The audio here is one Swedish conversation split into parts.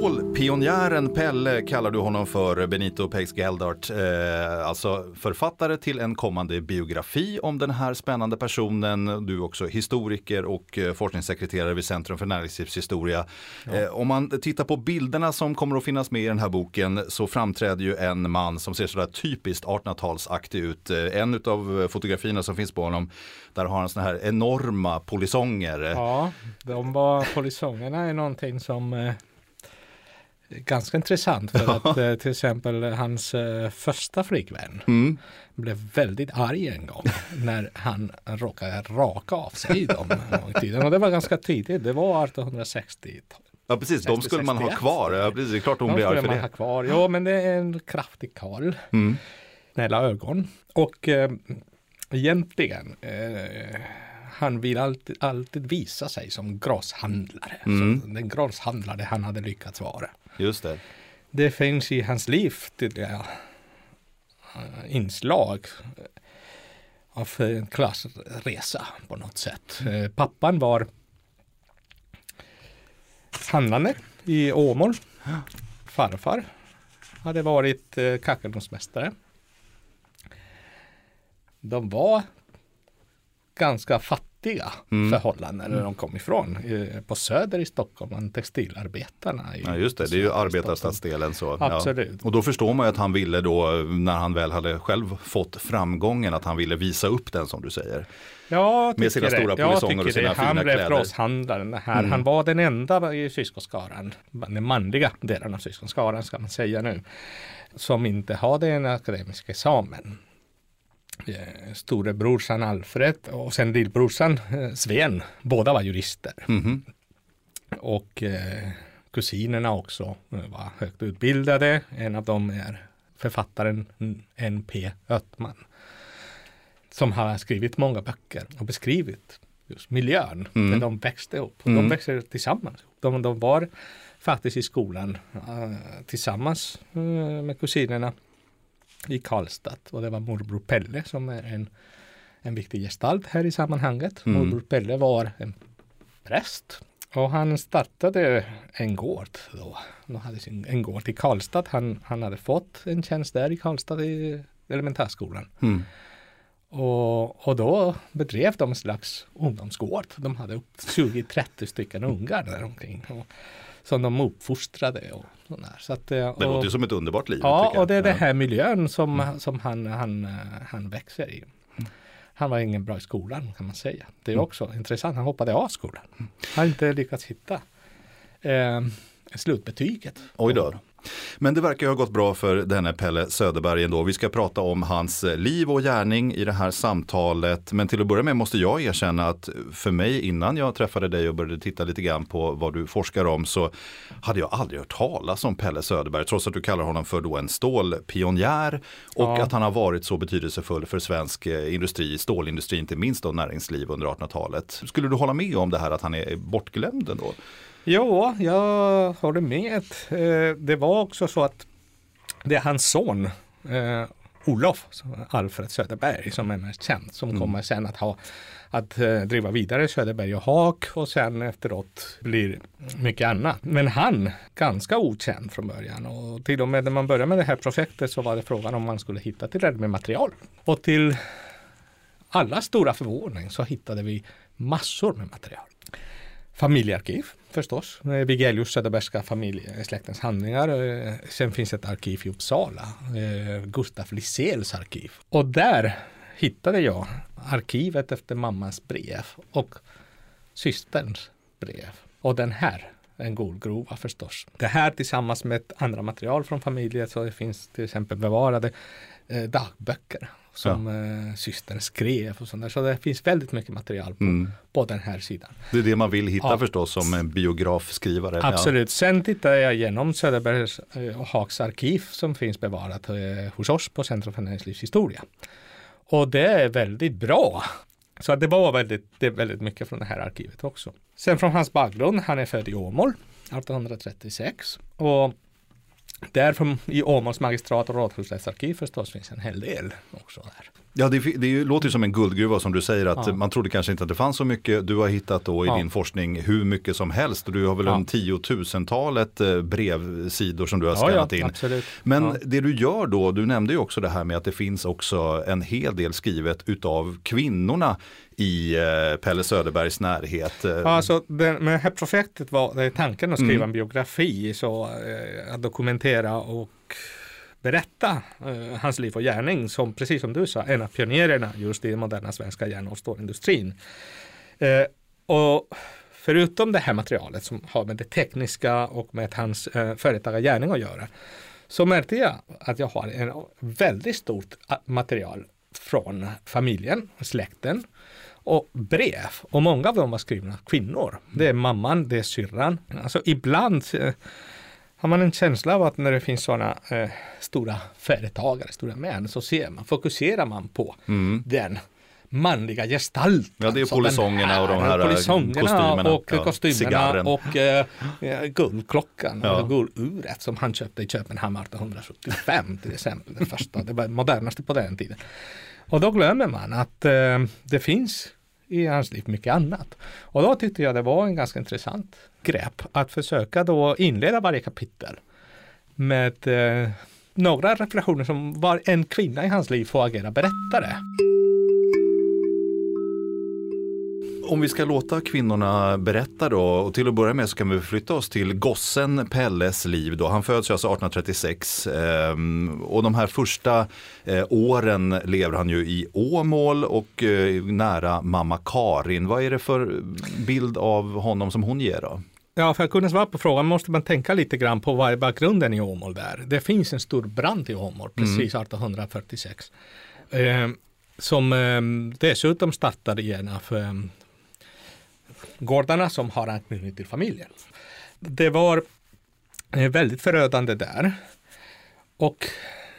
Stålpionjären Pelle kallar du honom för, Benito Pex Geldart. Eh, alltså författare till en kommande biografi om den här spännande personen. Du är också historiker och eh, forskningssekreterare vid Centrum för näringslivshistoria. Ja. Eh, om man tittar på bilderna som kommer att finnas med i den här boken så framträder ju en man som ser sådär typiskt 1800-talsaktig ut. Eh, en av fotografierna som finns på honom, där har han sådana här enorma polisonger. Ja, de var, polisongerna är någonting som eh, ganska intressant för att eh, till exempel hans eh, första flickvän mm. blev väldigt arg en gång när han råkade raka av sig dem. Och det var ganska tidigt, det var 1860 Ja precis, 60, de skulle 61. man ha kvar. Ja, precis, det är klart hon de blir arg för man det. Ha kvar. Ja men det är en kraftig karl. Mm. Snälla ögon. Och eh, egentligen eh, han vill alltid, alltid visa sig som grosshandlare. Mm. den grosshandlare han hade lyckats vara. Just det. Det finns i hans liv tydliga eh, inslag av en klassresa på något sätt. Eh, pappan var handlande i Åmål. Farfar hade varit eh, kackelmålsmästare. De var ganska fattiga fattiga mm. förhållanden när de kom ifrån. På Söder i Stockholm, man textilarbetarna. I, ja just det, det är ju arbetarstadsdelen så. Absolut. Ja. Och då förstår man ju att han ville då, när han väl hade själv fått framgången, att han ville visa upp den som du säger. Ja, med sina det. stora polisonger och sina det. fina han kläder. Han blev grosshandlaren här. Mm. Han var den enda i syskonskaran, den manliga delen av syskonskaran ska man säga nu, som inte hade en akademisk examen. Eh, storebrorsan Alfred och sen lillbrorsan eh, Sven. Båda var jurister. Mm -hmm. Och eh, kusinerna också var högt utbildade. En av dem är författaren N.P. Öttman. Som har skrivit många böcker och beskrivit just miljön mm. där de växte upp. Mm. De växte tillsammans. De, de var faktiskt i skolan tillsammans med kusinerna i Karlstad och det var morbror Pelle som är en, en viktig gestalt här i sammanhanget. Mm. Morbror Pelle var en präst och han startade en gård då. Han hade sin, en gård i Karlstad. Han, han hade fått en tjänst där i Karlstad i elementärskolan. Mm. Och, och då bedrev de en slags ungdomsgård. De hade upp 20-30 stycken ungar där omkring. Och, som de uppfostrade. Och sådär. Så att, det och, låter som ett underbart liv. Ja, och det är den här miljön som, mm. som han, han, han växer i. Han var ingen bra i skolan kan man säga. Det är mm. också intressant. Han hoppade av skolan. Han har inte lyckats hitta eh, slutbetyget. Oj då. Men det verkar ha gått bra för denne Pelle Söderberg ändå. Vi ska prata om hans liv och gärning i det här samtalet. Men till att börja med måste jag erkänna att för mig innan jag träffade dig och började titta lite grann på vad du forskar om så hade jag aldrig hört talas om Pelle Söderberg. Trots att du kallar honom för då en stålpionjär och ja. att han har varit så betydelsefull för svensk eh, industri, stålindustri, inte minst då näringsliv under 1800-talet. Skulle du hålla med om det här att han är bortglömd ändå? Ja, jag håller med. Eh, det var också så att det är hans son eh, Olof Alfred Söderberg som är mest känd som mm. kommer sen att ha att eh, driva vidare Söderberg och Haak och sen efteråt blir mycket annat. Men han, ganska okänd från början och till och med när man började med det här projektet så var det frågan om man skulle hitta tillräckligt med material. Och till alla stora förvåning så hittade vi massor med material. Familjearkiv förstås. Eh, Vigelius Söderbergska familjesläktens handlingar. Eh, sen finns ett arkiv i Uppsala, eh, Gustaf Lisels arkiv. Och där hittade jag arkivet efter mammas brev och systerns brev. Och den här, en guldgrova förstås. Det här tillsammans med andra material från familjen så det finns till exempel bevarade dagböcker som ja. eh, systern skrev och sånt där. Så det finns väldigt mycket material på, mm. på den här sidan. Det är det man vill hitta ja. förstås som en biografskrivare. Absolut. Ja. Sen tittar jag igenom Söderbergs och Hags arkiv som finns bevarat eh, hos oss på Centrum för näringslivshistoria. Och det är väldigt bra. Så det var väldigt, det är väldigt mycket från det här arkivet också. Sen från hans bakgrund, han är född i Åmål 1836 och där från, i Åmåls magistrat och rådhusrättsarkiv förstås finns en hel del också där. Ja, det, det låter ju som en guldgruva som du säger att ja. man trodde kanske inte att det fanns så mycket. Du har hittat då i ja. din forskning hur mycket som helst och du har väl ja. en tiotusentalet eh, brevsidor som du har skannat in. Absolut. Men det du gör då, du nämnde ju också det här med att det finns också en hel del skrivet utav kvinnorna i eh, Pelle Söderbergs närhet. Ja, alltså, det, med det här projektet var tanken att skriva mm. en biografi, så eh, att dokumentera och berätta eh, hans liv och gärning som, precis som du sa, en av pionjärerna just i den moderna svenska järn och stålindustrin. Eh, och förutom det här materialet som har med det tekniska och med hans eh, företagargärning att göra, så märkte jag att jag har en väldigt stort eh, material från familjen, släkten och brev. Och många av dem var skrivna kvinnor. Det är mamman, det är syrran. Alltså ibland eh, har man en känsla av att när det finns sådana eh, stora företagare, stora män, så ser man, fokuserar man på mm. den manliga gestalten. Ja, det är polisongerna och de här eh, kostymerna. och ja, kostymerna och eh, guldklockan, ja. gulduret som han köpte i Köpenhamn 1875 till exempel. Det första, det var modernaste på den tiden. Och då glömmer man att eh, det finns i hans liv mycket annat. Och då tyckte jag det var en ganska intressant grepp att försöka då inleda varje kapitel med eh, några reflektioner som var en kvinna i hans liv får agera berättare. om vi ska låta kvinnorna berätta då och till att börja med så kan vi flytta oss till gossen Pelles liv då. Han föds alltså 1836 eh, och de här första eh, åren lever han ju i Åmål och eh, nära mamma Karin. Vad är det för bild av honom som hon ger då? Ja, för att kunna svara på frågan måste man tänka lite grann på vad är bakgrunden i Åmål där. Det finns en stor brand i Åmål precis mm. 1846. Eh, som eh, dessutom startade igen av eh, gårdarna som har anknytning till familjen. Det var eh, väldigt förödande där. Och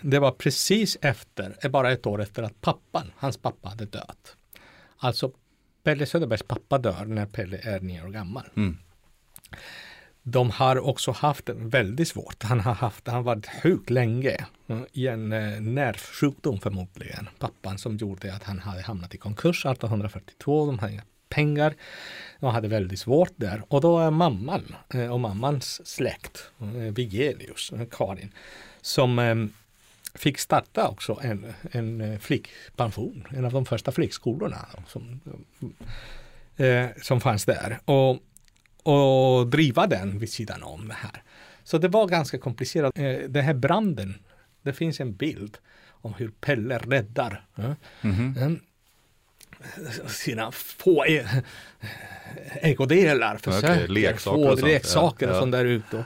det var precis efter, eh, bara ett år efter att pappan, hans pappa hade dött. Alltså Pelle Söderbergs pappa dör när Pelle är nio år gammal. Mm. De har också haft det väldigt svårt. Han har haft, han varit sjuk länge i en eh, nervsjukdom förmodligen. Pappan som gjorde att han hade hamnat i konkurs 1842. De hade inga pengar. De hade väldigt svårt där. Och då är mamman eh, och mammans släkt, eh, Vigelius, Karin, som fick starta också en, en flickpension, en av de första flickskolorna som, som fanns där. Och, och driva den vid sidan om det här. Så det var ganska komplicerat. Den här branden, det finns en bild om hur Pelle räddar mm -hmm sina få e ägodelar försöker okay, leksaker få och leksaker och sånt där ut och,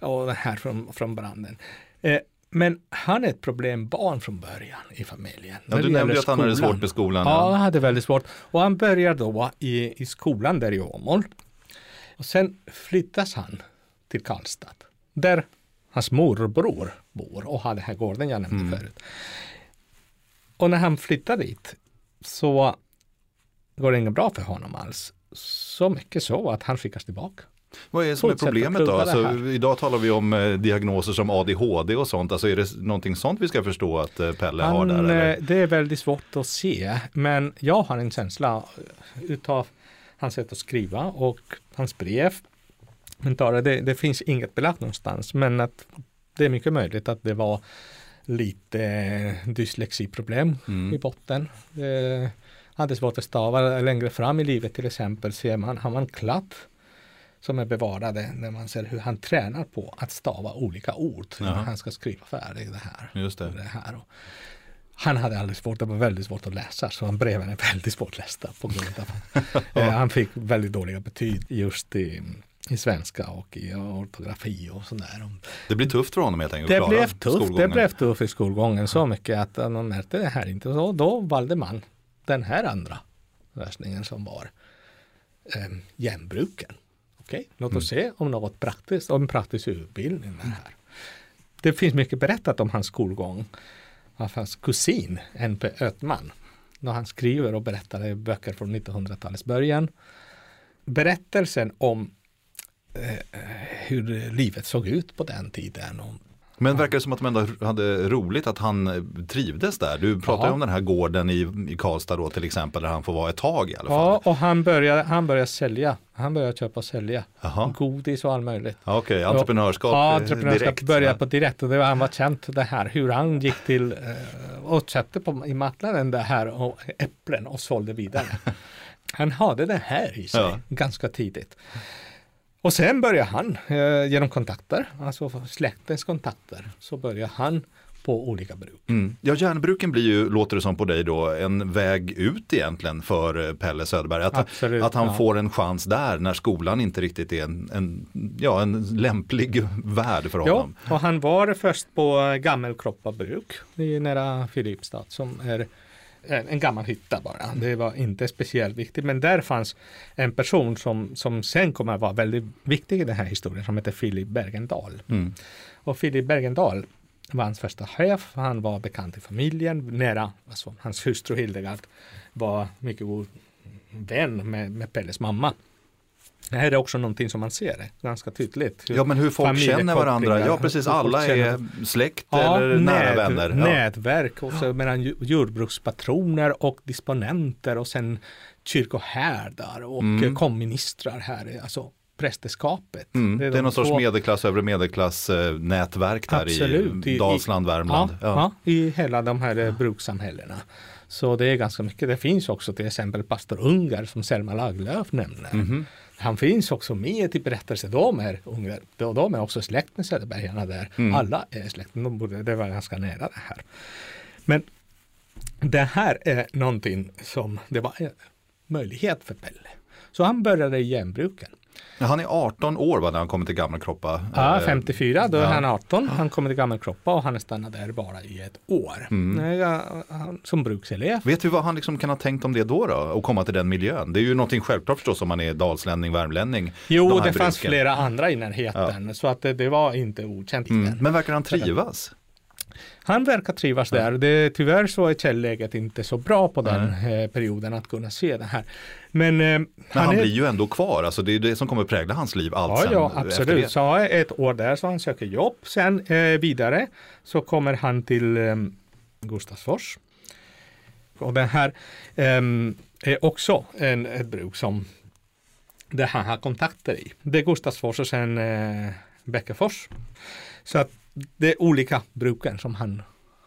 och det här från, från branden. Eh, men han är ett problembarn från början i familjen. Ja, du nämnde att han hade svårt med skolan. Ja, han hade väldigt svårt. Och han börjar då i, i skolan där i Åmål. Och sen flyttas han till Karlstad. Där hans morbror bor och har den här gården jag nämnde mm. förut. Och när han flyttar dit så går det inget bra för honom alls. Så mycket så att han skickas tillbaka. Vad är det som är problemet då? Alltså, idag talar vi om eh, diagnoser som ADHD och sånt. Alltså, är det någonting sånt vi ska förstå att eh, Pelle han, har där? Eller? Det är väldigt svårt att se. Men jag har en känsla utav hans sätt att skriva och hans brev. Det, det finns inget belagt någonstans. Men att det är mycket möjligt att det var lite dyslexiproblem mm. i botten. Det, hade svårt att stava längre fram i livet till exempel ser man, har man kladd som är bevarade när man ser hur han tränar på att stava olika ord när han ska skriva färdigt det här. Just det. det här. Han hade aldrig svårt, det var väldigt svårt att läsa så han breven är väldigt svårt lästa på grund av eh, Han fick väldigt dåliga betyg just i, i svenska och i ortografi och sådär. Det blir tufft för honom helt enkelt? Det blev tufft, det blev tufft i skolgången så mycket att man märkte det här inte. Så då valde man den här andra lösningen som var eh, järnbruken. Okay? Låt oss mm. se om något praktiskt, om praktisk utbildning här. Det finns mycket berättat om hans skolgång av hans kusin N.P. Ötman. När han skriver och berättar i böcker från 1900-talets början. Berättelsen om eh, hur livet såg ut på den tiden. Och men verkar det som att de ändå hade roligt att han eh, trivdes där? Du pratar ju om den här gården i, i Karlstad då till exempel där han får vara ett tag i alla fall. Ja, och han började, han började sälja. Han började köpa och sälja. Jaha. Godis och allt möjligt. Okej, entreprenörskap Ja, eh, entreprenörskap direkt. började på direkt och det var, han var känt det här hur han gick till eh, och köpte på, i marknaden det här och äpplen och sålde vidare. han hade det här i sig Ja. ganska tidigt. Och sen började han eh, genom kontakter, alltså släktens kontakter, så började han på olika bruk. Mm. Ja, järnbruken blir ju, låter det som på dig då, en väg ut egentligen för eh, Pelle Söderberg. Att, Absolut, att han ja. får en chans där när skolan inte riktigt är en, en, ja, en lämplig värld för Ja, honom. och han var först på Gammelkroppa bruk i nära Filipstad som är en en gammal hytta bara. Det var inte speciellt viktigt, men där fanns en person som, som sen kommer att vara väldigt viktig i den här historien som heter Philip Bergendahl. Mm. Och Philip Bergendahl var hans första chef. Han var bekant i familjen, nära, alltså hans hustru Hildegard var mycket god vän med, med Pelles mamma. Det här är också någonting som man ser ganska tydligt. Ja men hur folk känner varandra, ja precis alla är släkt eller nära vänner. Ja. Nätverk också mellan ju- jordbrukspatroner och disponenter och sen kyrkoherdar och Mm. mm. komministrar här, alltså prästerskapet. Mm. Det är, de någon sorts två- medelklass, övre medelklass eh, nätverk där Absolut, i Dalsland, Värmland. Ja, ja. i hela de här eh, brukssamhällena. Så det är ganska mycket. Det finns också till exempel pastor Unger som Selma Lagerlöf nämner. Mhm. Han finns också med i berättelsen. De är Unger. De, de är också släkt med Söderbergarna där. Mm. Alla är släkt. De borde, det var ganska nära det här. Men det här är någonting som det var en möjlighet för Pelle. Så han började i järnbruken. Ja, Han är 18 år va, när han kommer till Gammelkroppa. Ja, Eh, 54, då är ja. han 18. Han kommer till Gammelkroppa och han stannar där bara i ett år. Mm. Ja, han- Som brukselev. Vet vi vad han liksom kan ha tänkt om det då, då? Och komma till den miljön? Det är ju någonting självklart förstås om man är dalslänning, värmlänning. de Jo, här det fanns bruken. flera andra i närheten. Så att det, det var inte okänt mm. Men verkar han trivas? Han verkar trivas där. Det, tyvärr så är källäget inte så bra på den eh, perioden att kunna se det här. Men, eh, Men han, är, blir ju ändå kvar, alltså det är det som kommer prägla hans liv allt Ja, sen ja absolut. det. Så har ett år där så han söker jobb. Sen eh, vidare så kommer han till eh, Gustavsfors. Och den här ehm, är också en, ett bruk som där han har kontakter i. Det är Gustavsfors och sen eh, Bäckefors. Så att det är olika bruken som han,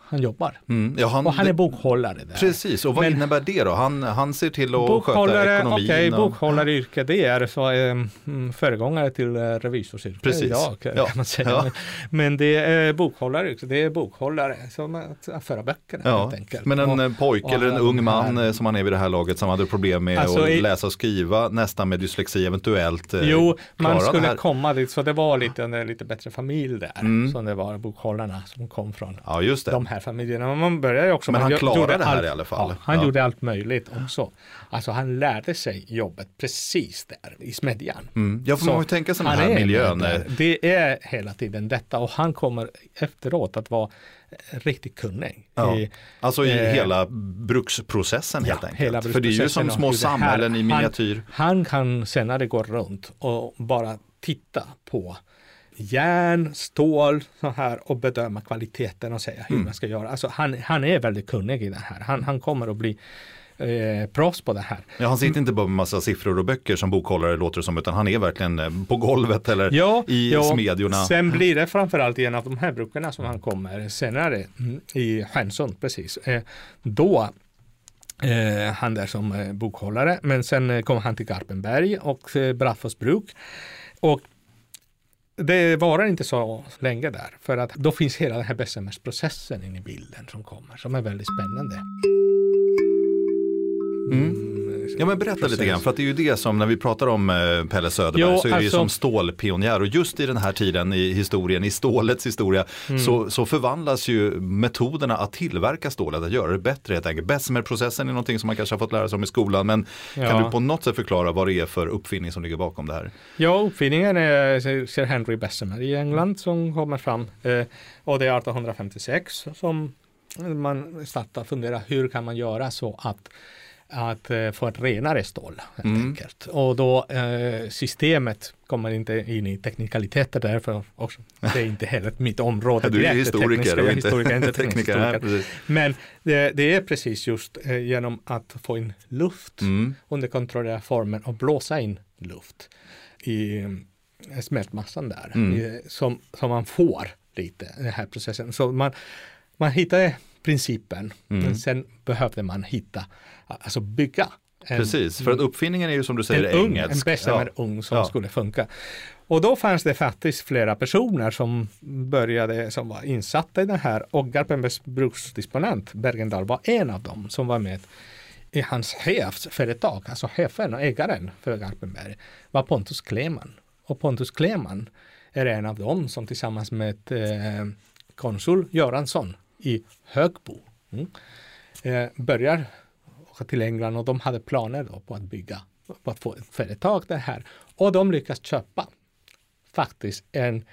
han jobbar. Mm. Ja, han, Och han är bokhållare där. Precis, och vad Men- innebär det då? Han, han ser till att sköta Bokhållare, ekonomin. okej, och- bokhållaryrke det är så, um, föregångare till uh, revisorsyrke Precis. idag Ja. kan man säga. Ja. Men, det är bokhållaryrke, det är bokhållare som att föra böckerna Ja, helt enkelt. men en Och- eh, pojke och eller en ung man här- eh, som han är vid det här laget som hade problem med Alltså att i- läsa och skriva, nästan med dyslexi eventuellt. eh, Jo, man skulle komma dit, så det var lite, en lite bättre familj där. Mm. Som det var bokhållarna som kom från Ja, just det. de här familjerna. Men Man började ju också. Men han klarade det här allt, i alla fall. Ja, han Ja. gjorde allt möjligt också. Alltså han lärde sig jobbet precis där i smedjan. Mm. Ja, för Så man får ju tänka sig den han här är miljön. där. eh, Det är hela tiden detta och han kommer efteråt att vara riktigt kunnig. Ja. i- Alltså i Eh, hela bruksprocessen helt enkelt. hela För det är ju som små det här- samhällen i han- miniatyr. Han kan senare gå runt och bara titta på järn, stål så här och bedöma kvaliteten och säga hur Mm. man ska göra. Alltså han, han är väldigt kunnig i det här. Han, han kommer att bli eh, proffs på det här. Ja, han sitter inte bara med massa siffror och böcker som bokhållare låter det som, utan han är verkligen eh, på golvet eller Ja, i ja. smedjorna. Sen blir det framförallt i en av de här brukarna som han kommer senare mm, i Stjärnsund, precis. Eh, då eh, han där som eh, bokhållare, men sen eh, kommer han till Garpenberg och eh, bruk. Och det varar inte så länge där, för att då finns hela den här Bessemers-processen in i bilden som kommer, som är väldigt spännande. Mm. Ja men berätta lite grann, för att det är ju det som när vi pratar om eh, Pelle Söderberg Jo, så är det ju alltså- som stålpionjär och just i den här tiden i historien, i stålets historia, Mm. så, så förvandlas ju metoderna att tillverka stålet, att göra det bättre helt enkelt. Bessemer-processen är någonting som man kanske har fått lära sig om i skolan, men kan Ja. du på något sätt förklara vad det är för uppfinning som ligger bakom det här? Ja, uppfinningen är Sir Henry Bessemer i England som kommer fram. Eh, och det är 1856 som man startar fundera hur kan man göra så att att eh, få ett renare stål helt mm. enkelt. Och då eh, systemet kommer inte in i teknikaliteter därför också. Det är inte heller mitt område. du är historiker, och inte, historiker, inte tekniker. Här, Men det, det, är precis just eh, genom att få in luft mm. under kontrollerade former och blåsa in luft i eh, smältmassan där mm. som, som man får lite den här processen. Så man, man hittade principen. Mm. Men sen behövde man hitta, alltså bygga. En, Precis, för att uppfinningen är ju som du säger en engelsk. Ung, en bessemer ja. ung som ja. skulle funka. Och då fanns det faktiskt flera personer som började, som var insatta i det här och Garpenbergs bruksdisponent Bergendal var en av dem som var med i hans chefsföretag, alltså chefen och ägaren för Garpenberg var Pontus Kleman. Och Pontus Kleman är en av dem som tillsammans med eh, konsul Göransson i Högbo. Mm. Eh, börjar åka till England och de hade planer då på att bygga, på att få ett företag där här. Och de lyckas köpa faktiskt en,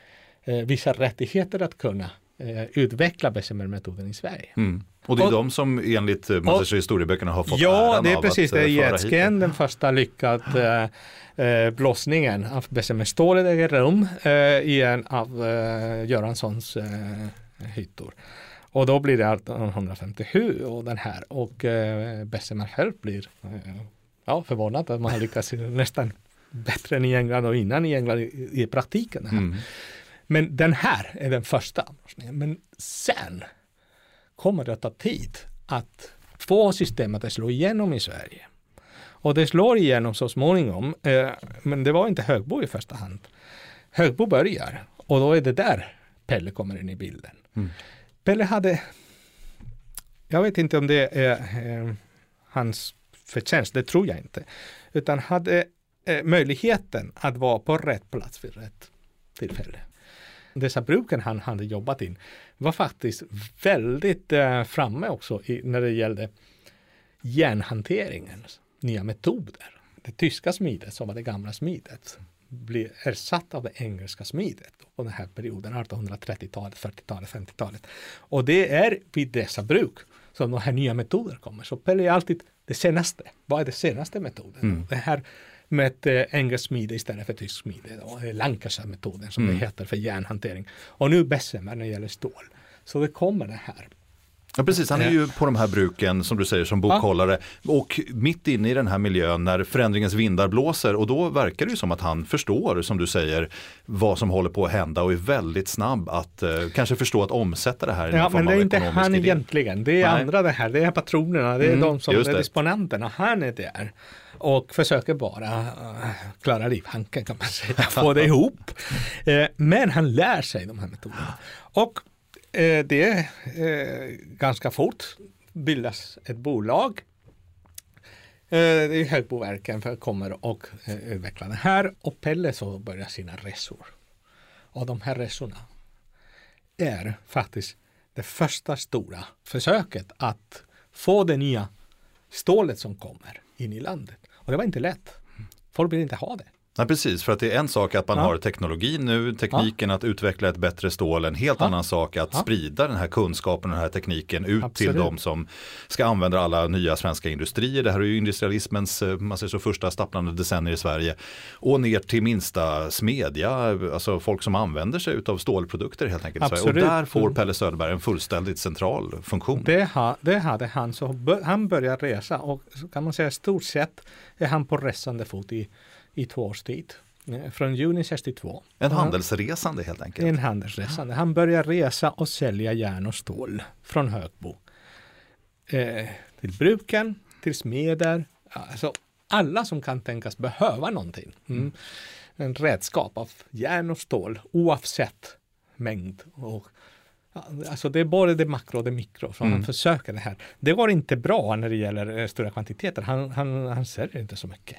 eh, vissa rättigheter att kunna eh, utveckla Bessemer-metoden i Sverige. Mm. Och det är och, de som enligt Masters historieböckerna har fått Ja, det är precis det. Eh, Jetsken, den första lyckade eh, eh, blåsningen av Bessemer-stålet äger rum eh, i en av eh, Göranssons eh, hyttor. Och då blir det 1857 och den här och eh, Bessemer själv blir eh, ja, förvånad att man har lyckats nästan bättre än i England och innan i England i, i praktiken. Mm. Men den här är den första. Men sen kommer det att ta tid att få systemet att slå igenom i Sverige. Och det slår igenom så småningom. Eh, men det var inte Högbo i första hand. Högbo börjar och då är det där Pelle kommer in i bilden. Mm. Pelle hade, jag vet inte om det är eh, hans förtjänst, det tror jag inte, utan hade eh, möjligheten att vara på rätt plats vid rätt tillfälle. Dessa bruken han hade jobbat in var faktiskt väldigt eh, framme också i, när det gällde järnhanteringens nya metoder. Det tyska smidet som var det gamla smidet blir ersatt av det engelska smidet på den här perioden, 1830-talet, 40-talet, 50-talet. Och det är vid dessa bruk som de här nya metoderna kommer. Så Pelle är alltid det senaste. Vad är det senaste metoden? Mm. Det här med ett äh, engelskt smide istället för tysk smide. Lancashire-metoden som mm. det heter för järnhantering. Och nu Bessemer när det gäller stål. Så det kommer det här Ja precis, han är ju på de här bruken som du säger som bokhållare ja. och mitt inne i den här miljön när förändringens vindar blåser och då verkar det ju som att han förstår som du säger vad som håller på att hända och är väldigt snabb att eh, kanske förstå att omsätta det här i Ja men det är inte han idé. egentligen, det är Nej. andra det här, det är patronerna, det är mm, de som är disponenterna, han är där och försöker bara uh, klara livhanken kan man säga, få det ihop. Uh, men han lär sig de här metoderna. Och Eh, det är eh, ganska fort bildas ett bolag. Eh, det är Högboverken kommer och eh, utvecklar det här och Pelle så börjar sina resor. Och de här resorna är faktiskt det första stora försöket att få det nya stålet som kommer in i landet. Och det var inte lätt. Folk vill inte ha det. Nej, precis, för att det är en sak att man ja. har teknologin nu, tekniken ja. att utveckla ett bättre stål, en helt ja. annan sak att sprida den här kunskapen och den här tekniken ut Absolut. till de som ska använda alla nya svenska industrier. Det här är ju industrialismens eh, man säger så, första stapplande decennier i Sverige. Och ner till minsta smedja, alltså folk som använder sig av stålprodukter helt enkelt. Och där får mm. Pelle Söderberg en fullständigt central funktion. Det, ha, det hade han, så han började resa och kan man säga stort sett är han på resande fot i i två års tid. Eh, från juni 62. En handelsresande helt enkelt? En handelsresande. Han börjar resa och sälja järn och stål från Högbo. Eh, till bruken, till smeder, alltså alla som kan tänkas behöva någonting. Mm. mm. En redskap av järn och stål oavsett mängd. Och, alltså det är både det makro och det mikro. Så mm. han försöker det här. Det går inte bra när det gäller eh, stora kvantiteter. Han, han, han säljer inte så mycket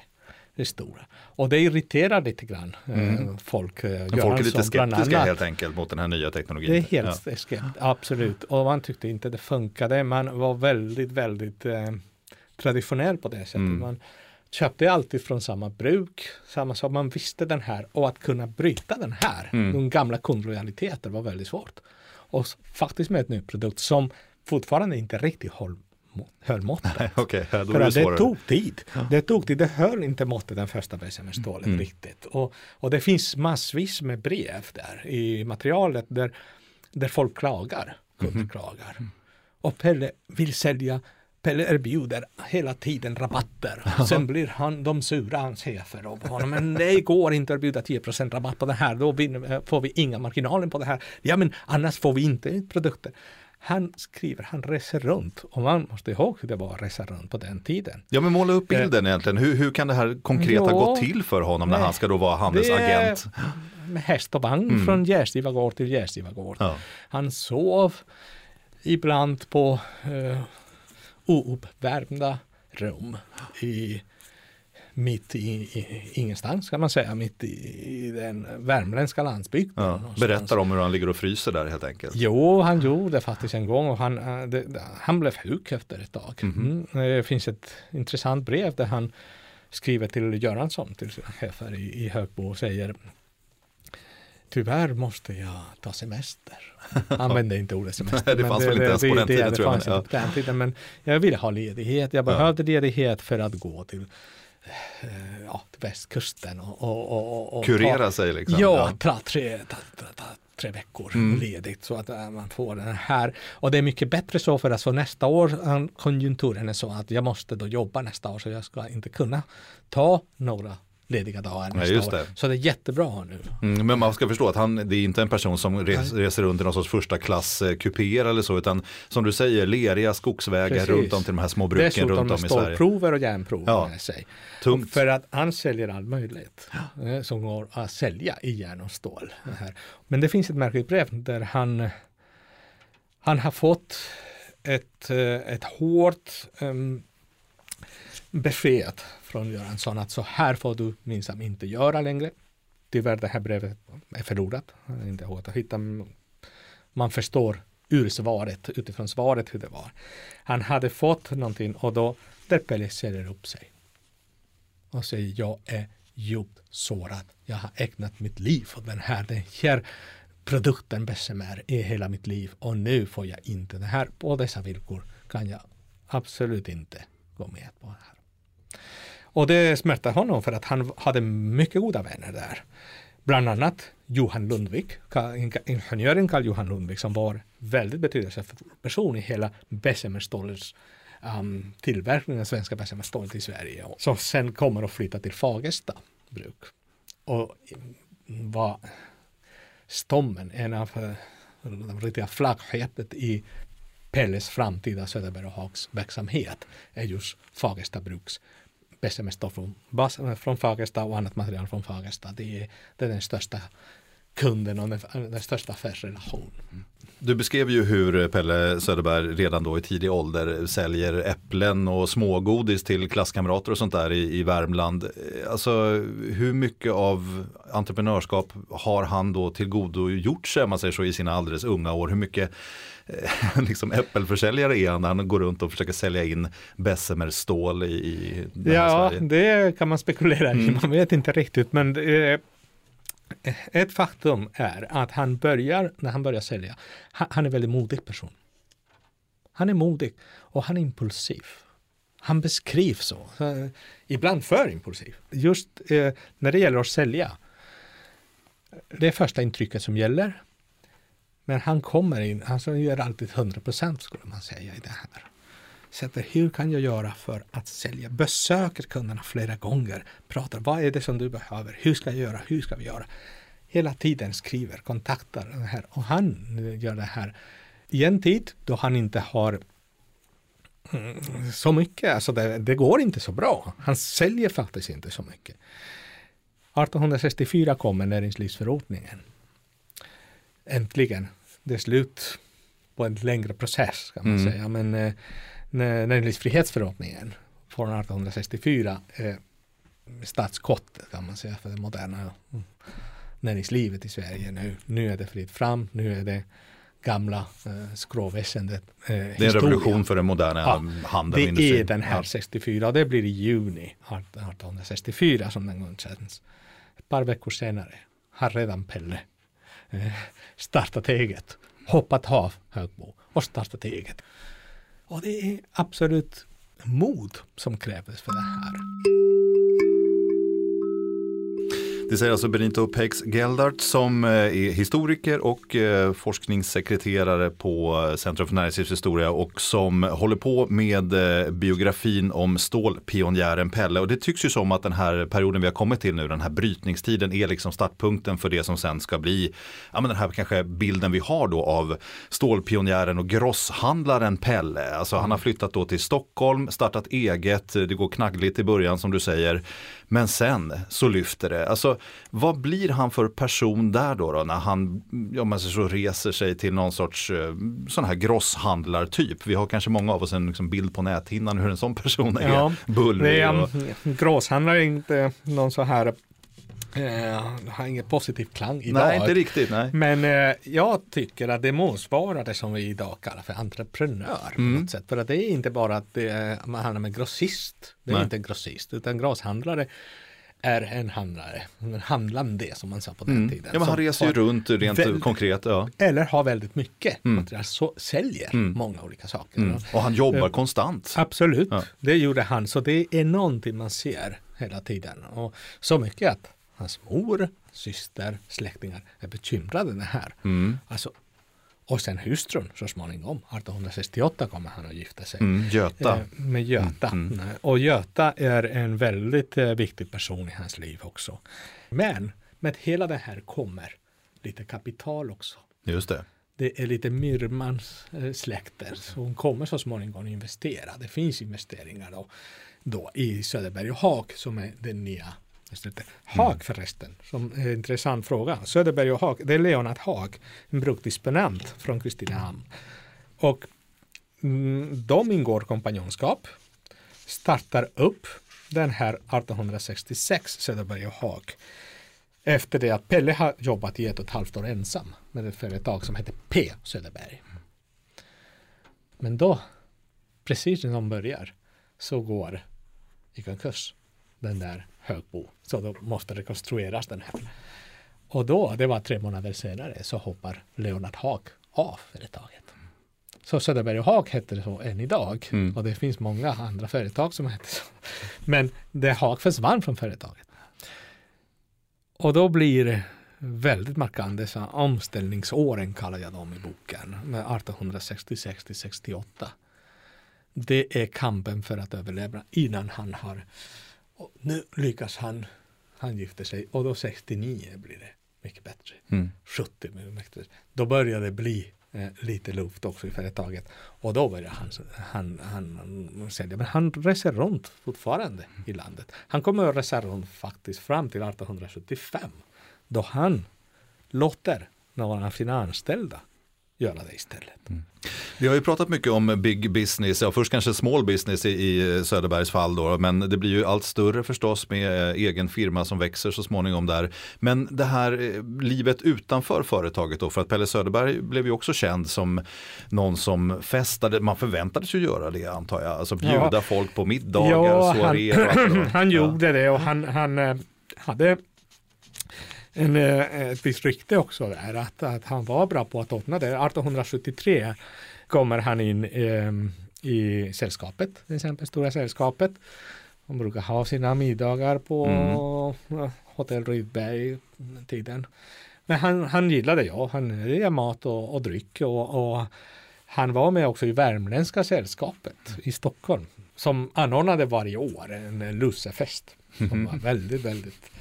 det stora. Och det irriterar lite grann eh, mm. folk. Eh, folk är lite skeptiska helt enkelt mot den här nya teknologin. Det är helt ja. skeptiskt, absolut. Och man tyckte inte det funkade. Man var väldigt, väldigt eh, traditionell på det sättet. Mm. Man köpte alltid från samma bruk, samma sak. Man visste den här och att kunna bryta den här, mm. de gamla kundlojaliteter var väldigt svårt. Och faktiskt med ett nytt produkt som fortfarande inte riktigt håll, höll måttet. okay, ja, För att det tog tid. Det tog tid. Det höll inte måttet den första bessemerstålet mm. riktigt. Och, och det finns massvis med brev där i materialet där, där folk klagar. Kunder mm. klagar. Och Pelle vill sälja Pelle erbjuder hela tiden rabatter. Sen blir han, de sura, hans chefer och honom. Men det går inte att erbjuda 10 rabatt på det här. Då får vi inga marginaler på det här. Ja, men annars får vi inte produkter. Han skriver, han reser runt och man måste ihåg hur det var att resa runt på den tiden. Ja men måla upp bilden eh, egentligen. Hur, hur kan det här konkreta ja, gå till för honom när nej, han ska då vara handelsagent? Med häst och vagn mm. från Gärsgivagård till Gärsgivagård. Ja. Han sov ibland på uh, ouppvärmda rum i, mitt i, i, ingenstans kan man säga, mitt i, i den värmländska landsbygden. Ja, berättar om hur han ligger och fryser där helt enkelt. Jo, han gjorde faktiskt en gång och han, eh, det, han blev sjuk efter ett tag. Mm. Mm. Det finns ett intressant brev där han skriver till Göransson, till sina chefer i, i Högbo och säger Tyvärr måste jag ta semester. Använde inte ordet semester. det fanns väl inte ens på den tiden tror jag. Ja. Den tiden, men jag ville ha ledighet. Jag behövde ja. ledighet för att gå till ja, till västkusten och, och, och, och kurera ta, sig liksom. Ja, ta tre, ta, ta, tre veckor mm. ledigt så att äh, man får den här. Och det är mycket bättre så för att så nästa år konjunkturen är så att jag måste då jobba nästa år så jag ska inte kunna ta några lediga dagar nästa ja, år. Så det är jättebra nu. Mm, men man ska förstå att han, det är inte en person som res, reser runt i någon sorts första klass eh, kupéer eller så, utan som du säger, leriga skogsvägar Precis. runt om till de här små bruken Dessutom runt om i Sverige. Dessutom och järnprover ja. med sig. Tungt. För att han säljer allt möjligt ja. Eh, som går att sälja i järn och stål. Här. Men det finns ett märkligt brev där han, han har fått ett, eh, ett hårt um, besked från Göransson att så här får du minsann inte göra längre. Tyvärr det här brevet är förlorat. Inte att hitta. Man förstår ur svaret, utifrån svaret hur det var. Han hade fått någonting och då där Pelle ställer upp sig och säger jag är djupt sårad. Jag har ägnat mitt liv åt den här, den här produkten Bessemer i hela mitt liv och nu får jag inte det här. På dessa villkor kan jag absolut inte gå med på det här. Och det smärtade honom för att han hade mycket goda vänner där. Bland annat Johan Lundvik, ingenjören Carl Johan Lundvik som var väldigt betydelsefull person i hela Bessemerstålets um, tillverkning den svenska Bessemerstålet i Sverige. Som sen kommer att flytta till Fagersta bruk. Och mm, var stommen, en av eh, de riktiga flaggskeppet i Pelles framtida Söderberg och Hags verksamhet är just Fagersta bruks pessimist från, äh, från Fagersta och annat material från Fagersta. Det är, det är den största kunden och den, äh, den största affärsrelationen. Mm. Du beskrev ju hur eh, Pelle Söderberg redan då i tidig ålder säljer äpplen och smågodis till klasskamrater och sånt där i, i Värmland. Eh, alltså hur mycket av entreprenörskap har han då tillgodogjort sig, man säger så, i sina alldeles unga år? Hur mycket liksom äppelförsäljare är han när han går runt och försöker sälja in Bessemer-stål i, i Ja, Sverige? det kan man spekulera i, mm. man vet inte riktigt men det, ett faktum är att han börjar, när han börjar sälja, han, han är väldigt modig person. Han är modig och han är impulsiv. Han beskrivs så, så ibland för impulsiv. Just eh, när det gäller att sälja, det är första intrycket som gäller. Men han kommer in, alltså han gör alltid 100 procent skulle man säga i det här. Sätter eh, hur kan jag göra för att sälja? Besöker kunderna flera gånger. Pratar, vad är det som du behöver? Hur ska jag göra? Hur ska vi göra? Hela tiden skriver, kontaktar den här. Och han eh, gör det här i en tid då han inte har mm, så mycket, alltså det, det, går inte så bra. Han säljer faktiskt inte så mycket. 1864 kommer näringslivsförordningen. Äntligen. Det är slut på en längre process kan man mm. säga. Men eh, näringslivsfrihetsförordningen från 1864 är statskottet kan man säga för det moderna näringslivet i Sverige nu. Nu är det fritt fram, nu är det gamla eh, skråväsendet. Eh, det är en revolution för den moderna ja, handeln. Det är den här 64 och det blir i juni 1864 som den godkänns. Ett par veckor senare har redan Pelle Eh, startat eget, hoppat av Högbo och startat eget. Och det är absolut mod som krävs för det här. Det säger alltså Benito Pex Geldart som eh, är historiker och eh, forskningssekreterare på eh, Centrum för näringslivshistoria och som håller på med biografin om stålpionjären Pelle. Och det tycks ju som att den här perioden vi har kommit till nu, den här brytningstiden är liksom startpunkten för det som sen ska bli, ja men den här kanske bilden vi har då av stålpionjären och grosshandlaren Pelle. Alltså han har flyttat då till Stockholm, startat eget, det går knaggligt i början som du säger. Men sen så lyfter det. Alltså, vad blir han för person där då, då när han om man så reser sig till någon sorts eh, sån här grosshandlartyp? Vi har kanske många av oss en liksom, bild på näthinnan hur en sån person är. Ja, Bullrig och... Grosshandlare är inte någon så här Eh, har ingen positiv klang idag. Nej, inte riktigt. Nej. Men eh, jag tycker att det motsvarar det som vi idag kallar för entreprenör. Mm. På något sätt. För att det är inte bara att det, man handlar med grossist. Det är nej. inte en grossist, utan grosshandlare är en handlare, en handlande som man sa på den mm. tiden. Ja, men han reser ju runt rent väldigt, konkret. Ja. Eller har väldigt mycket mm. material, så säljer mm. många olika saker. Mm. Och han jobbar uh, konstant. Absolut, ja. det gjorde han. Så det är någonting man ser hela tiden. Och så mycket att hans mor, syster, släktingar är bekymrade det här. Mm. Alltså, och sen hustrun så småningom, 1868 kommer han att gifta sig. Mm, Göta. Eh, med Göta. Mm, mm. Och Göta är en väldigt eh, viktig person i hans liv också. Men med hela det här kommer lite kapital också. Just det. Det är lite Myrmans eh, släkter som kommer så småningom att investera. Det finns investeringar då, då i Söderberg och Haag som är den nya Haag förresten, som är en intressant fråga. Söderberg och Haag, det är Leonard Haag, en bruksdisponent från Kristinehamn. Och mm, de ingår kompanjonskap, startar upp den här 1866, Söderberg och Haag. Efter det att Pelle har jobbat i ett och ett halvt år ensam med ett företag som heter P Söderberg. Men då, precis när de börjar, så går i konkurs den där Högbo. Så då måste rekonstrueras den här. Och då, det var tre månader senare, så hoppar Leonard Haag av företaget. Så Söderberg och Haag heter det så än idag. Mm. Och det finns många andra företag som heter så. Men det Haag försvann från företaget. Och då blir det väldigt markant, så omställningsåren kallar jag dem i boken, med 1866 till 68. Det är kampen för att överleva innan han har och nu lyckas han, han gifter sig och då 69 blir det mycket bättre. Mm. 70 blir mycket bättre. Då börjar det bli eh, lite luft också i företaget. Och då börjar han, han, han, han sälja. Men han reser runt fortfarande i landet. Han kommer att resa runt faktiskt fram till 1875. Då han låter några av sina anställda göra det istället. Mm. Vi har ju pratat mycket om big business, ja, först kanske small business i, i Söderbergs fall då, men det blir ju allt större förstås med eh, egen firma som växer så småningom där. Men det här eh, livet utanför företaget då, för att Pelle Söderberg blev ju också känd som någon som festade, man förväntades ju göra det antar jag, alltså bjuda ja. folk på middagar, ja, soaréer. Han, han gjorde det och han, han eh, hade en, eh, ett visst rykte också där, att, att han var bra på att ordna det. 1873 kommer han in eh, i sällskapet, till exempel Stora sällskapet. De brukar ha sina middagar på mm. Hotell Rydberg tiden. Men han, han gillade ja, han gillade mat och, och dryck och, och, han var med också i Värmländska sällskapet i Stockholm som anordnade varje år en lussefest. Som var väldigt, väldigt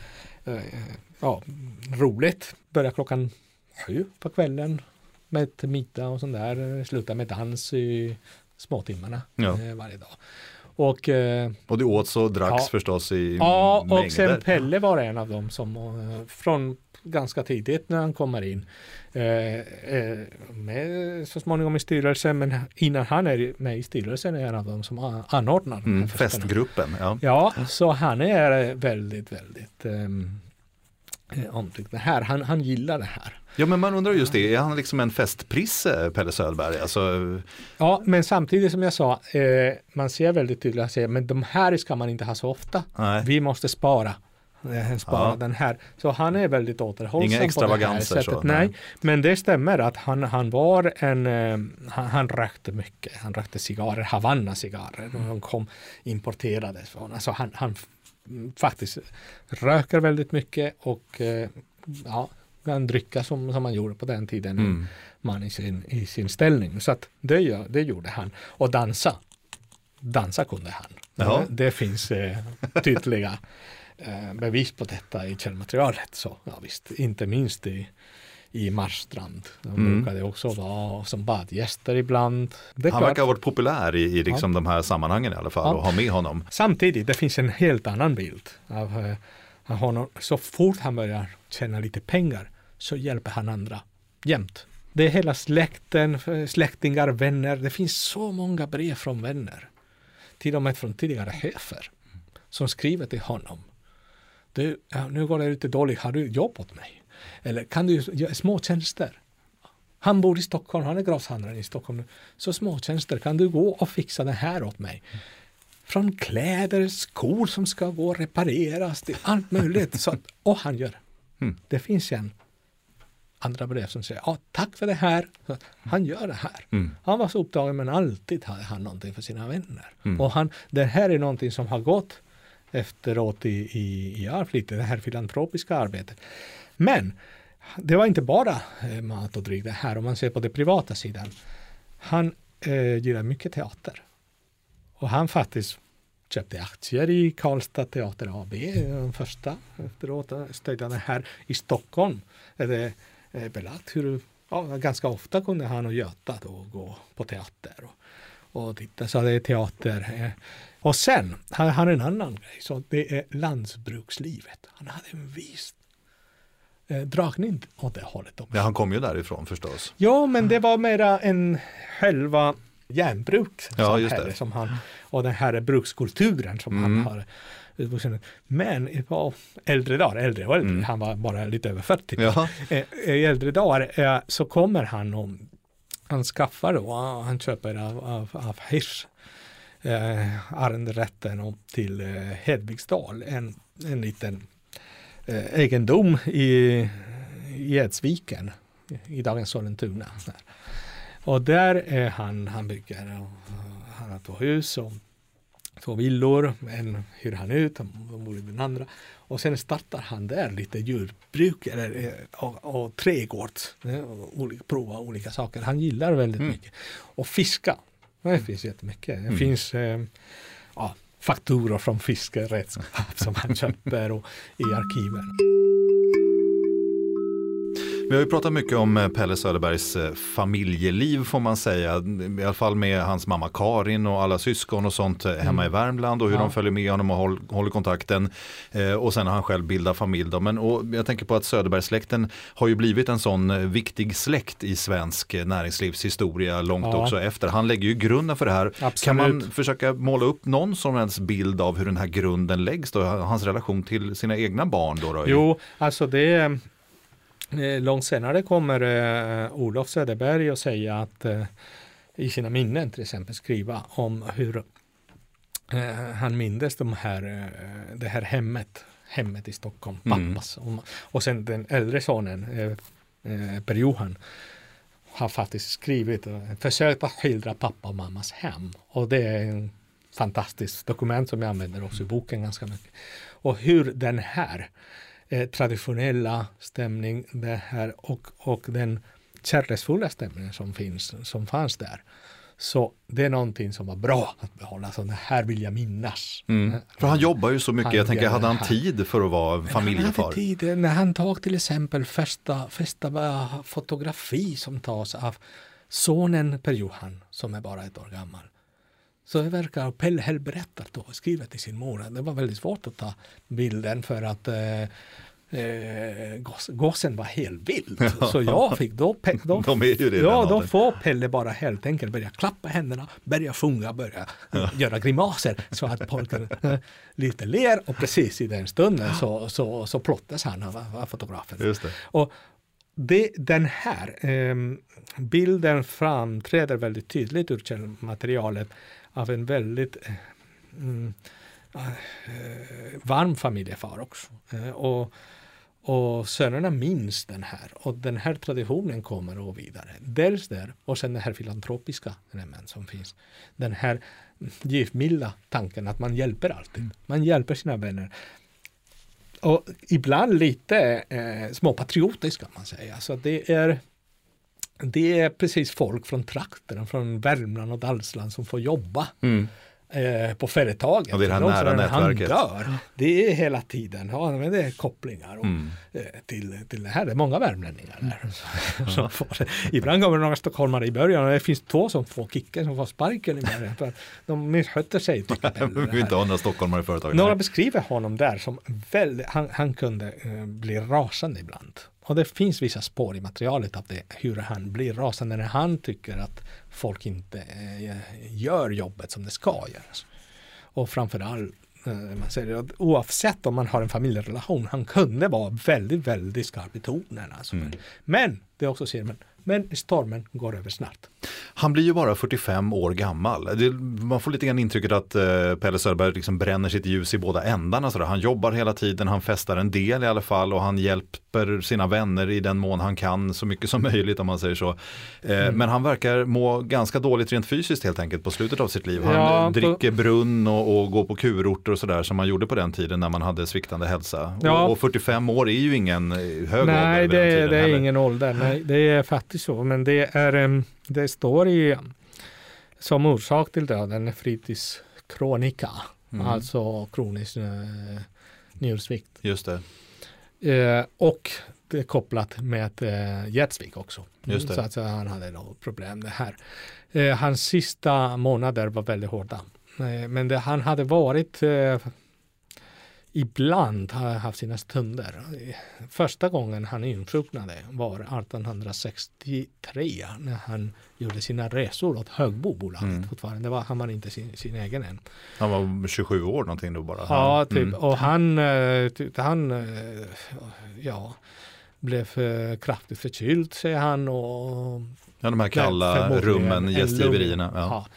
ja, roligt. Börjar klockan sju på kvällen med ett middag och sånt där. Slutar med dans i småtimmarna ja. Eh, varje dag. Och, eh, och det åts och dracks ja, förstås i Ja, mängder. och sen Pelle var en av dem som eh, från ganska tidigt när han kommer in med så småningom i styrelsen men innan han är med i styrelsen är han av dem som anordnar mm, festgruppen. Ja. ja, så han är väldigt, väldigt um, Eh, omtyckt. här, han, han gillar det här. Ja men man undrar just det, är han liksom en festprisse Pelle Söderberg? Alltså... Ja men samtidigt som jag sa, eh, man ser väldigt tydligt att men de här ska man inte ha så ofta. Nej. Vi måste spara. Han sparar ja. den här. Så han är väldigt återhållsam Inga extravaganser. Så, nej. nej. Men det stämmer att han, han var en, han, han rökte mycket. Han rökte cigarrer, Havanna-cigarrer. Mm. De kom importerades från. Alltså han, han faktiskt röker väldigt mycket och ja, kan dricka som, som man gjorde på den tiden. Mm. Man i sin, i sin ställning. Så att det, det gjorde han. Och dansa. Dansa kunde han. Det, det, finns eh, tydliga eh, bevis på detta i källmaterialet. Så ja, visst, inte minst i, i Marstrand. De mm. brukade också vara som badgäster ibland. han verkar ha varit populär i, i liksom ja. de här sammanhangen i alla fall ja. och ha med honom. Samtidigt, det finns en helt annan bild av eh, honom. Så fort han börjar tjäna lite pengar så hjälper han andra jämt. Det är hela släkten, släktingar, vänner. Det finns så många brev från vänner. Till och med från tidigare chefer som skriver till honom. Du, nu går det lite dåligt, har du jobb åt mig? Eller kan du göra små tjänster? Han bor i Stockholm, han är glashandlare i Stockholm. Så små tjänster, kan du gå och fixa det här åt mig? Från kläder, skor som ska gå och repareras, till allt möjligt. Så, och han gör. Mm. Det finns en andra brev som säger ja, tack för det här. Han gör det här. Mm. Han var så upptagen men alltid hade han någonting för sina vänner. Mm. Och han, det här är någonting som har gått efteråt i, i, i arv lite, det här filantropiska arbetet. Men det var inte bara eh, mat och dryck det här om man ser på den privata sidan. Han eh, gillar mycket teater. Och han faktiskt köpte aktier i Karlstad Teater AB, den första. Efteråt stödde han här i Stockholm. Det eh, belagt hur ja, ganska ofta kunde han och Göta då gå på teater och, och titta. Så det är teater. Eh. Och sen har han en annan grej, så det är landsbrukslivet. Han hade en viss eh, dragning åt det hållet. Ja, han kom ju därifrån förstås. Ja, men det var mera en själva järnbruk ja, just det. som han, och den här brukskulturen som mm. han har men på äldre dagar, äldre och äldre, mm. han var bara lite över 40. Ja. Eh, I äldre dagar eh, så kommer han och han skaffar då, han köper av, av, av Hirsch eh, arrenderätten till eh, Hedvigsdal, en, en liten eh, egendom i, i Edsviken, i dagens Sollentuna. Och där är han, han bygger, och, han har två hus och två villor, en hyr han ut, han bor i den andra. Och sen startar han där lite djurbruk eller, eh, och, och trädgård, eh, och prova olika saker. Han gillar väldigt mm. mycket. Och fiska, det finns jättemycket. Det mm. finns eh, ja, fakturor från fiskeredskap som han köper och, i arkiven. Vi har ju pratat mycket om eh, Pelle Söderbergs eh, familjeliv får man säga. I alla fall med hans mamma Karin och alla syskon och sånt eh, hemma mm. i Värmland och hur ja. de följer med honom och håller, kontakten. och sen har han själv bildat familj. Då. Men, och jag tänker på att Söderbergssläkten har ju blivit en sån viktig släkt i svensk näringslivshistoria långt ja. också efter. Han lägger ju grunden för det här. Absolut. Kan man försöka måla upp någon som helst bild av hur den här grunden läggs då? Hans relation till sina egna barn då? då? Jo, alltså det Eh, långt senare kommer eh, Olof Söderberg att säga att eh, i sina minnen till exempel skriva om hur eh, han mindes de här, eh, det här hemmet, hemmet i Stockholm, mm. pappas. Mm. Och, och sen den äldre sonen, eh, Per Johan, har faktiskt skrivit försökt att skildra pappa och mammas hem. Och det är en fantastiskt dokument som jag använder också i boken ganska mycket. Och hur den här eh, traditionella stämning det här och, och den kärleksfulla stämningen som finns, som fanns där. Så det är någonting som var bra att behålla, så det här vill jag minnas. Mm. För han jobbar ju så mycket, han jag tänker, hade han tid för att vara familjefar? Han tid, när han tog till exempel första, första fotografi som tas av sonen Per Johan, som är bara ett år gammal. Så det verkar, Pelle Hell berättar då, skriver till sin mor, det var väldigt svårt att ta bilden för att eh, eh, gossen var helt vild. Ja. Så jag fick då, då, De ja, då får Pelle bara helt enkelt börja klappa händerna, börja sjunga, börja ja. göra grimaser så att pojken eh, lite ler och precis i den stunden så, så, så plottas han av, av fotografen. Just det. Och det, den här eh, bilden framträder väldigt tydligt ur källmaterialet av en väldigt mm, eh, varm familjefar också. Eh, och, och sönerna minns den här och den här traditionen kommer att vidare. Dels där och sen den här filantropiska element som finns. Den här givmilda tanken att man hjälper alltid. Man hjälper sina vänner. Och ibland lite eh, småpatriotiskt kan man säga. Så det är det är precis folk från trakterna, från Värmland och Dalsland som får jobba. Mm eh, på företaget. Och det är det här nära nätverket. Dör. Det är hela tiden, ja, men det är kopplingar och, mm. eh, till, till det här. Det är många värmlänningar där. Mm. Som får, ibland kommer det några stockholmare i början och det finns två som får kicken, som får sparken i början. För de missköter sig. Vi vill inte ha några stockholmare i företaget. Några beskriver honom där som väldigt, han, han kunde eh, bli rasande ibland. Och det finns vissa spår i materialet av det, hur han blir rasande när han tycker att folk inte eh, gör jobbet som det ska göras. Och framförallt eh, man säger att oavsett om man har en familjerelation, han kunde vara väldigt, väldigt skarp i tonen. Alltså. Mm. Men det är också ser man, men stormen går över snart. Han blir ju bara 45 år gammal. Det, man får lite grann intrycket att eh, Pelle Söderberg liksom bränner sitt ljus i båda ändarna. Så han jobbar hela tiden, han festar en del i alla fall och han hjälper sina vänner i den mån han kan så mycket som möjligt om man säger så. Eh, mm. Men han verkar må ganska dåligt rent fysiskt helt enkelt på slutet av sitt liv. Han ja, dricker på... brunn och, och, går på kurorter och sådär som man gjorde på den tiden när man hade sviktande hälsa. Ja. Och, och 45 år är ju ingen hög Nej, ålder. Nej, det, det är ingen ålder. Nej, det är faktiskt så. Men det är det står i som orsak till döden fritidskrönika, mm. alltså kronisk eh, njursvikt. Just det. Eh, och det är kopplat med eh, hjärtsvikt också. Just det. Så att han hade något problem det här. Eh, hans sista månader var väldigt hårda. Eh, men det, han hade varit eh, ibland har haft sina stunder. Första gången han insjuknade var 1863 när han gjorde sina resor åt Högbobolaget mm. fortfarande. Det var, han var inte sin, sin egen än. Han var 27 år någonting då bara? Ja, typ. Mm. Och han, eh, typ, han eh, ja, blev kraftigt förkyld säger han. Och ja, de här kalla rummen, gästgiverierna. Ja. ja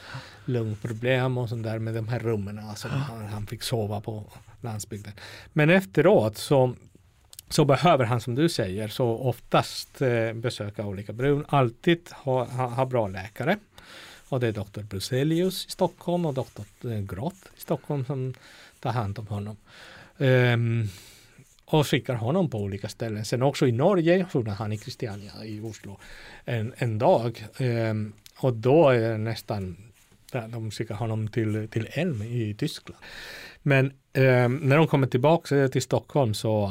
lungproblem och sånt där med de här rummen. Alltså, han, han fick sova på landsbygden. Men efteråt så så behöver han som du säger så oftast eh, besöka olika brun, alltid ha, ha, ha, bra läkare. Och det är doktor Bruselius i Stockholm och doktor eh, Grott i Stockholm som tar hand om honom. Um, och skickar honom på olika ställen. Sen också i Norge gjorde han i Christiania i Oslo en, en dag. Um, och då är det nästan, de skickar honom till, till Elm i Tyskland. Men eh, när de kommer tillbaka till Stockholm så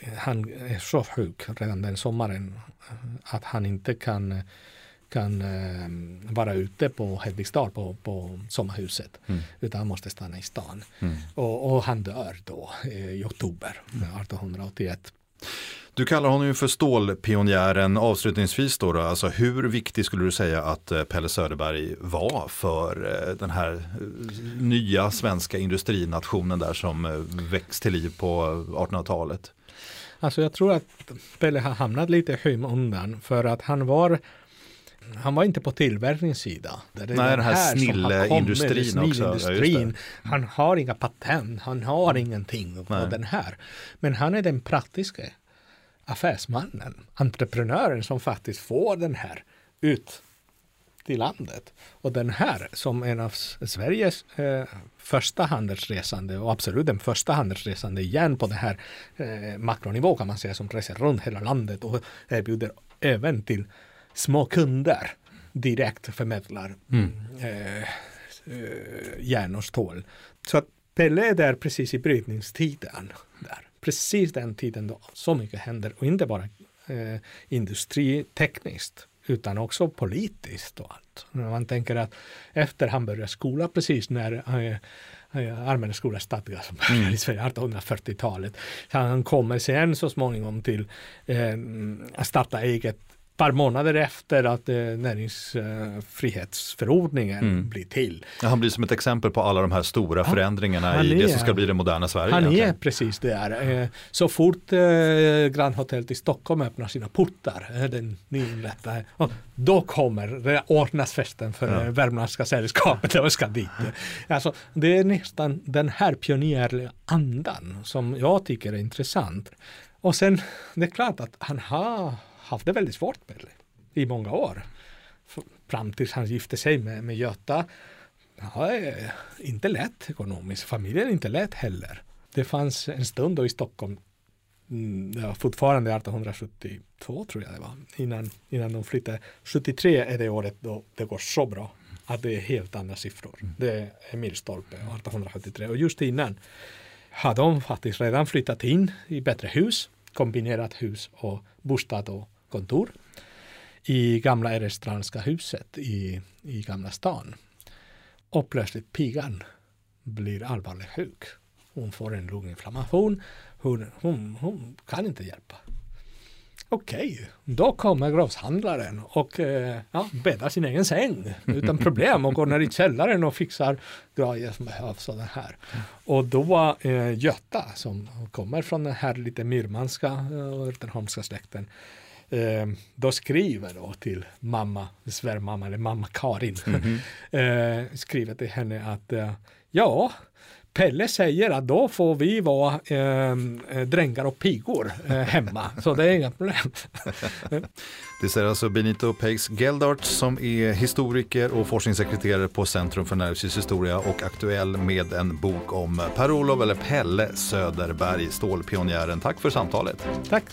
eh, han är så sjuk redan den sommaren eh, att han inte kan kan eh, vara ute på Hedvigstad på, på sommarhuset. Mm. Utan han måste stanna i stan. Mm. Och, och, han dör då eh, i oktober 1881. Du kallar honom ju för stålpionjären. Avslutningsvis då, då, alltså hur viktig skulle du säga att eh, Pelle Söderberg var för eh, den här eh, nya svenska industrinationen där som växt till liv på 1800-talet? Alltså jag tror att Pelle har hamnat lite i skymundan för att han var han var inte på tillverkningssida. Det är Nej, den, här snilleindustrin också. Ja, han har inga patent, han har ingenting på den här. Men han är den praktiska affärsmannen, entreprenören som faktiskt får den här ut till landet. Och den här som en av Sveriges eh, första handelsresande och absolut den första handelsresande igen på den här eh, makronivå kan man säga som reser runt hela landet och erbjuder även till små kunder direkt förmedlar mm. eh, eh, järn och stål. Så att Pelle är där precis i brytningstiden. Där precis den tiden då så mycket händer och inte bara eh, industritekniskt utan också politiskt och allt. Man tänker att efter han började skola precis när eh, eh allmänna skola stadgas mm. i Sverige 1840-talet. Han kommer sen så småningom till eh, att starta eget par månader efter att eh, näringsfrihetsförordningen mm. blir till. han blir som ett exempel på alla de här stora han, förändringarna han i är, det som ska bli det moderna Sverige. Han egentligen. är precis där. Eh, så fort eh, Grand Hotel i Stockholm öppnar sina portar, eh, den nyinrättade, då kommer det ordnas festen för ja. Värmländska sällskapet och ska dit. Alltså, det är nästan den här pionjärliga andan som jag tycker är intressant. Och sen, det är klart att han har haft det väldigt svårt Pelle i många år. Fram tills han gifte sig med, med Göta. Ja, inte lätt ekonomiskt. Familjen är inte lätt heller. Det fanns en stund då i Stockholm mm, ja, fortfarande 1872 tror jag det var, innan, innan de flyttade. 73 är det året då det går så bra att det är helt andra siffror. Mm. Det är Emil Stolpe 1873 och just innan har de faktiskt redan flyttat in i bättre hus, kombinerat hus och bostad och kontor i gamla Erestranska huset i, i Gamla stan. Och plötsligt pigan blir allvarligt sjuk. Hon får en lunginflammation. Hon, hon, hon kan inte hjälpa. Okej, okay. då kommer grovshandlaren och eh, ja, bäddar sin egen säng utan problem och går ner i källaren och fixar grejer som behövs sådana här. Och då var eh, Göta som kommer från den här lite myrmanska och eh, släkten eh, då skriver då till mamma, svärmamma eller mamma Karin, mm -hmm. eh, skriver till henne att eh, ja, Pelle säger att då får vi vara eh, drängar och pigor eh, hemma, så det är inga problem. det säger alltså Benito Peix Geldart som är historiker och forskningssekreterare på Centrum för näringslivshistoria och aktuell med en bok om Per-Olof eller Pelle Söderberg, stålpionjären. Tack för samtalet. Tack.